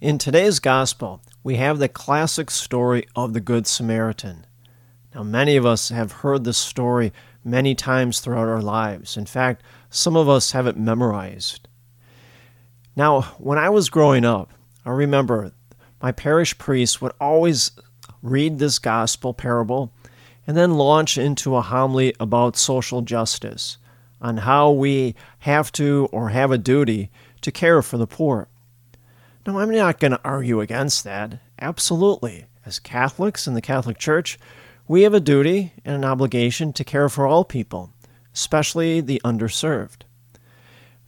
In today's Gospel, we have the classic story of the Good Samaritan. Now, many of us have heard this story many times throughout our lives. In fact, some of us have it memorized. Now, when I was growing up, I remember my parish priest would always read this gospel parable and then launch into a homily about social justice, on how we have to or have a duty to care for the poor. I'm not going to argue against that. Absolutely. As Catholics in the Catholic Church, we have a duty and an obligation to care for all people, especially the underserved.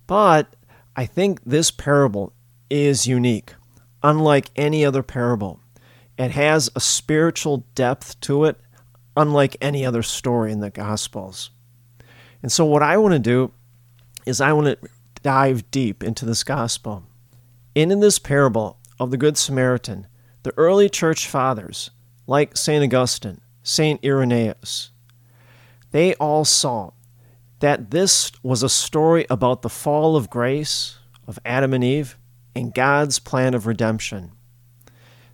But I think this parable is unique, unlike any other parable. It has a spiritual depth to it, unlike any other story in the Gospels. And so, what I want to do is I want to dive deep into this Gospel. And in this parable of the Good Samaritan, the early church fathers, like St. Augustine, St. Irenaeus, they all saw that this was a story about the fall of grace of Adam and Eve and God's plan of redemption.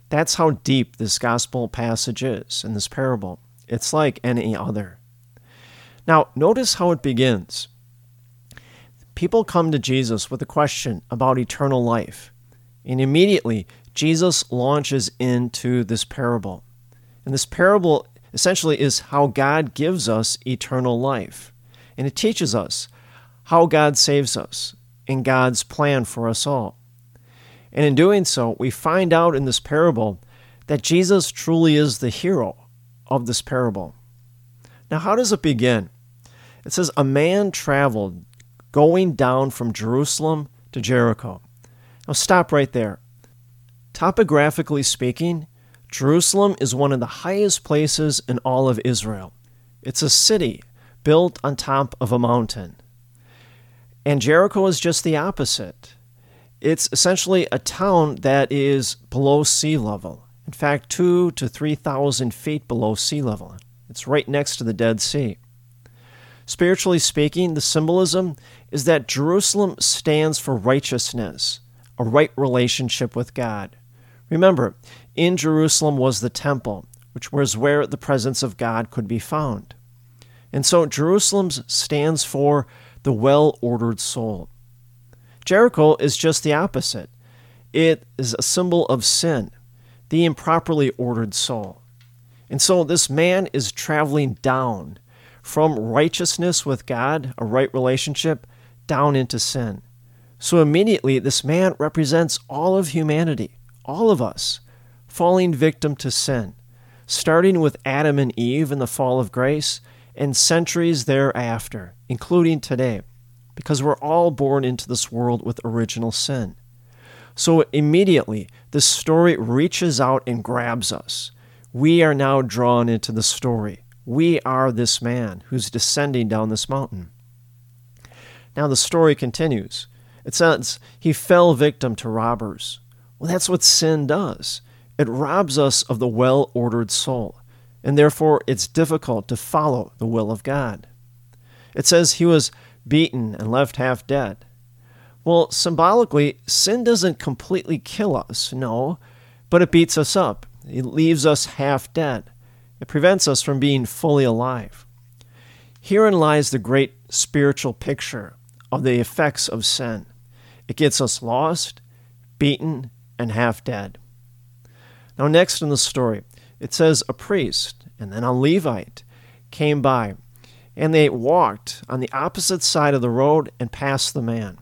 That's how deep this gospel passage is in this parable. It's like any other. Now, notice how it begins. People come to Jesus with a question about eternal life, and immediately Jesus launches into this parable. And this parable essentially is how God gives us eternal life. And it teaches us how God saves us and God's plan for us all. And in doing so, we find out in this parable that Jesus truly is the hero of this parable. Now, how does it begin? It says, A man traveled going down from Jerusalem to Jericho. Now, stop right there. Topographically speaking, Jerusalem is one of the highest places in all of Israel. It's a city built on top of a mountain. And Jericho is just the opposite. It's essentially a town that is below sea level. In fact, two to 3,000 feet below sea level. It's right next to the Dead Sea. Spiritually speaking, the symbolism is that Jerusalem stands for righteousness, a right relationship with God. Remember, in Jerusalem was the temple, which was where the presence of God could be found. And so Jerusalem stands for the well ordered soul. Jericho is just the opposite. It is a symbol of sin, the improperly ordered soul. And so this man is traveling down from righteousness with God, a right relationship, down into sin. So immediately, this man represents all of humanity, all of us, falling victim to sin, starting with Adam and Eve in the fall of grace and centuries thereafter, including today, because we're all born into this world with original sin. So immediately, this story reaches out and grabs us. We are now drawn into the story. We are this man who's descending down this mountain. Now the story continues. It says, He fell victim to robbers. Well, that's what sin does. It robs us of the well ordered soul, and therefore it's difficult to follow the will of God. It says he was beaten and left half dead. Well, symbolically, sin doesn't completely kill us, no, but it beats us up. It leaves us half dead. It prevents us from being fully alive. Herein lies the great spiritual picture of the effects of sin. It gets us lost, beaten, and half dead. Now, next in the story, it says a priest and then a Levite came by, and they walked on the opposite side of the road and passed the man.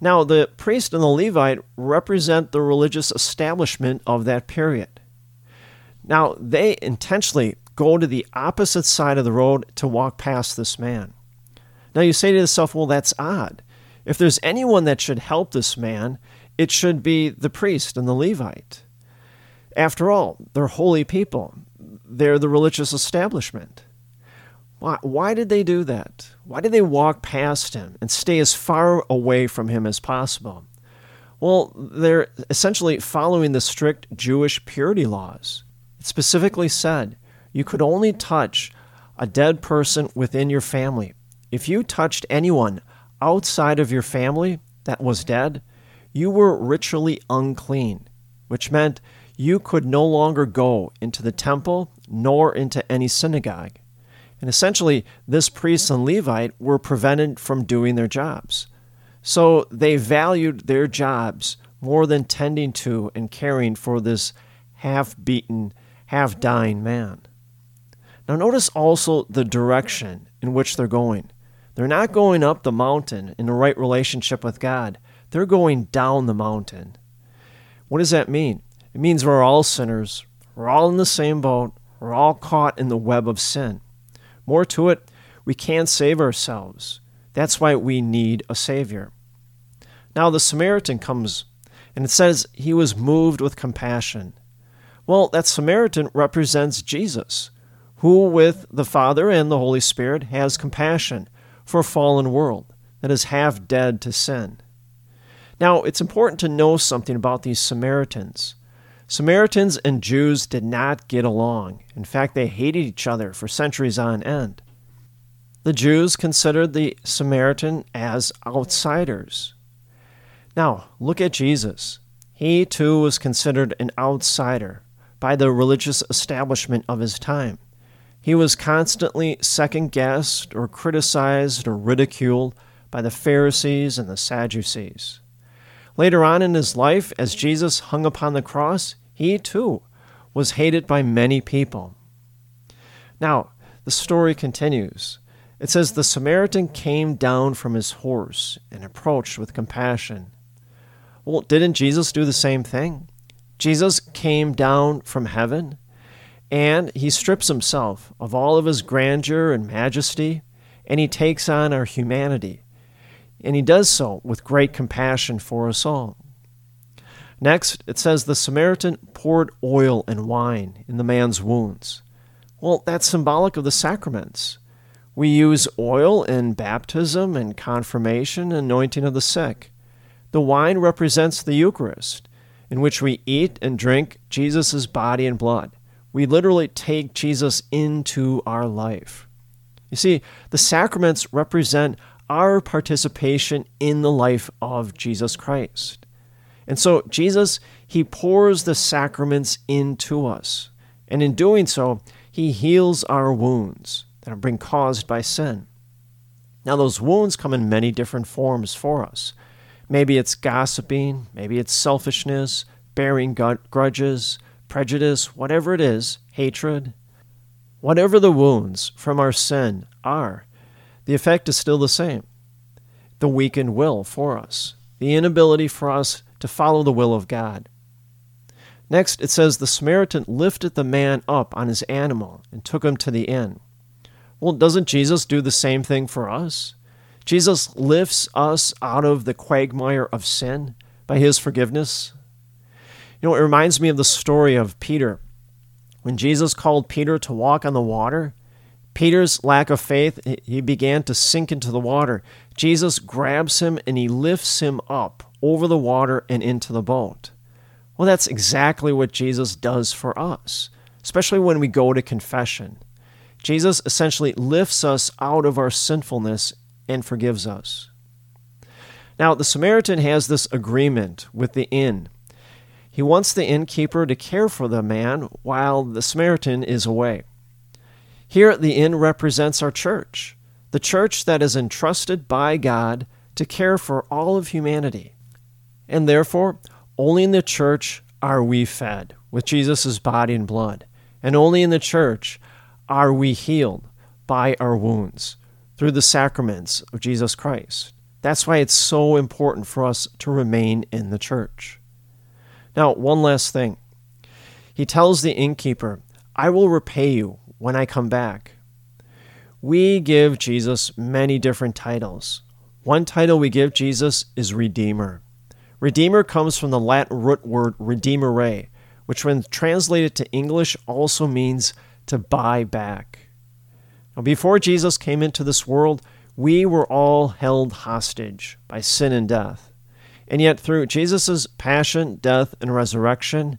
Now, the priest and the Levite represent the religious establishment of that period. Now, they intentionally go to the opposite side of the road to walk past this man. Now, you say to yourself, well, that's odd. If there's anyone that should help this man, it should be the priest and the Levite. After all, they're holy people, they're the religious establishment. Why, why did they do that? Why did they walk past him and stay as far away from him as possible? Well, they're essentially following the strict Jewish purity laws. It specifically said you could only touch a dead person within your family. If you touched anyone outside of your family that was dead, you were ritually unclean, which meant you could no longer go into the temple nor into any synagogue. And essentially, this priest and Levite were prevented from doing their jobs. So they valued their jobs more than tending to and caring for this half beaten, half dying man. Now, notice also the direction in which they're going. They're not going up the mountain in the right relationship with God, they're going down the mountain. What does that mean? It means we're all sinners, we're all in the same boat, we're all caught in the web of sin. More to it, we can't save ourselves. That's why we need a Savior. Now, the Samaritan comes, and it says he was moved with compassion. Well, that Samaritan represents Jesus, who, with the Father and the Holy Spirit, has compassion for a fallen world that is half dead to sin. Now, it's important to know something about these Samaritans. Samaritans and Jews did not get along. In fact, they hated each other for centuries on end. The Jews considered the Samaritan as outsiders. Now, look at Jesus. He too was considered an outsider by the religious establishment of his time. He was constantly second guessed or criticized or ridiculed by the Pharisees and the Sadducees. Later on in his life, as Jesus hung upon the cross, he too was hated by many people. Now, the story continues. It says, The Samaritan came down from his horse and approached with compassion. Well, didn't Jesus do the same thing? Jesus came down from heaven and he strips himself of all of his grandeur and majesty, and he takes on our humanity. And he does so with great compassion for us all. Next, it says the Samaritan poured oil and wine in the man's wounds. Well, that's symbolic of the sacraments. We use oil in baptism and confirmation, anointing of the sick. The wine represents the Eucharist, in which we eat and drink Jesus' body and blood we literally take Jesus into our life. You see, the sacraments represent our participation in the life of Jesus Christ. And so, Jesus, He pours the sacraments into us. And in doing so, He heals our wounds that have been caused by sin. Now, those wounds come in many different forms for us. Maybe it's gossiping, maybe it's selfishness, bearing grudges, prejudice, whatever it is, hatred, whatever the wounds from our sin are, the effect is still the same. the weakened will for us, the inability for us to follow the will of God. Next, it says the Samaritan lifted the man up on his animal and took him to the inn. Well, doesn't Jesus do the same thing for us? Jesus lifts us out of the quagmire of sin by his forgiveness. You know, it reminds me of the story of Peter. When Jesus called Peter to walk on the water, Peter's lack of faith, he began to sink into the water. Jesus grabs him and he lifts him up over the water and into the boat. Well, that's exactly what Jesus does for us, especially when we go to confession. Jesus essentially lifts us out of our sinfulness and forgives us. Now, the Samaritan has this agreement with the inn. He wants the innkeeper to care for the man while the Samaritan is away. Here, the inn represents our church, the church that is entrusted by God to care for all of humanity. And therefore, only in the church are we fed with Jesus' body and blood, and only in the church are we healed by our wounds through the sacraments of Jesus Christ. That's why it's so important for us to remain in the church. Now, one last thing. He tells the innkeeper, I will repay you when I come back. We give Jesus many different titles. One title we give Jesus is Redeemer. Redeemer comes from the Latin root word redimere, which, when translated to English, also means to buy back. Now, before Jesus came into this world, we were all held hostage by sin and death. And yet, through Jesus' passion, death, and resurrection,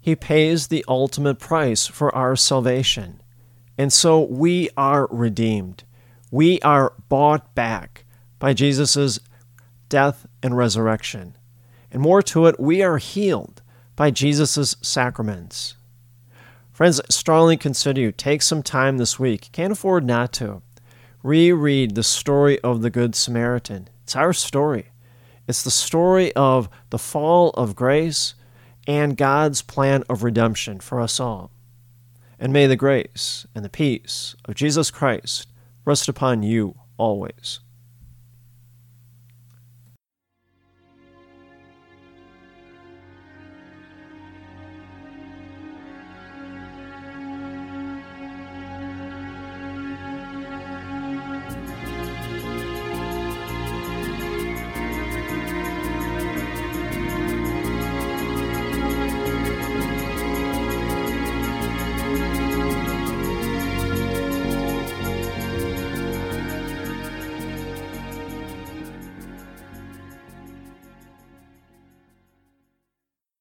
he pays the ultimate price for our salvation. And so we are redeemed. We are bought back by Jesus' death and resurrection. And more to it, we are healed by Jesus' sacraments. Friends, strongly consider you take some time this week. Can't afford not to. Reread the story of the Good Samaritan. It's our story. It's the story of the fall of grace and God's plan of redemption for us all. And may the grace and the peace of Jesus Christ rest upon you always.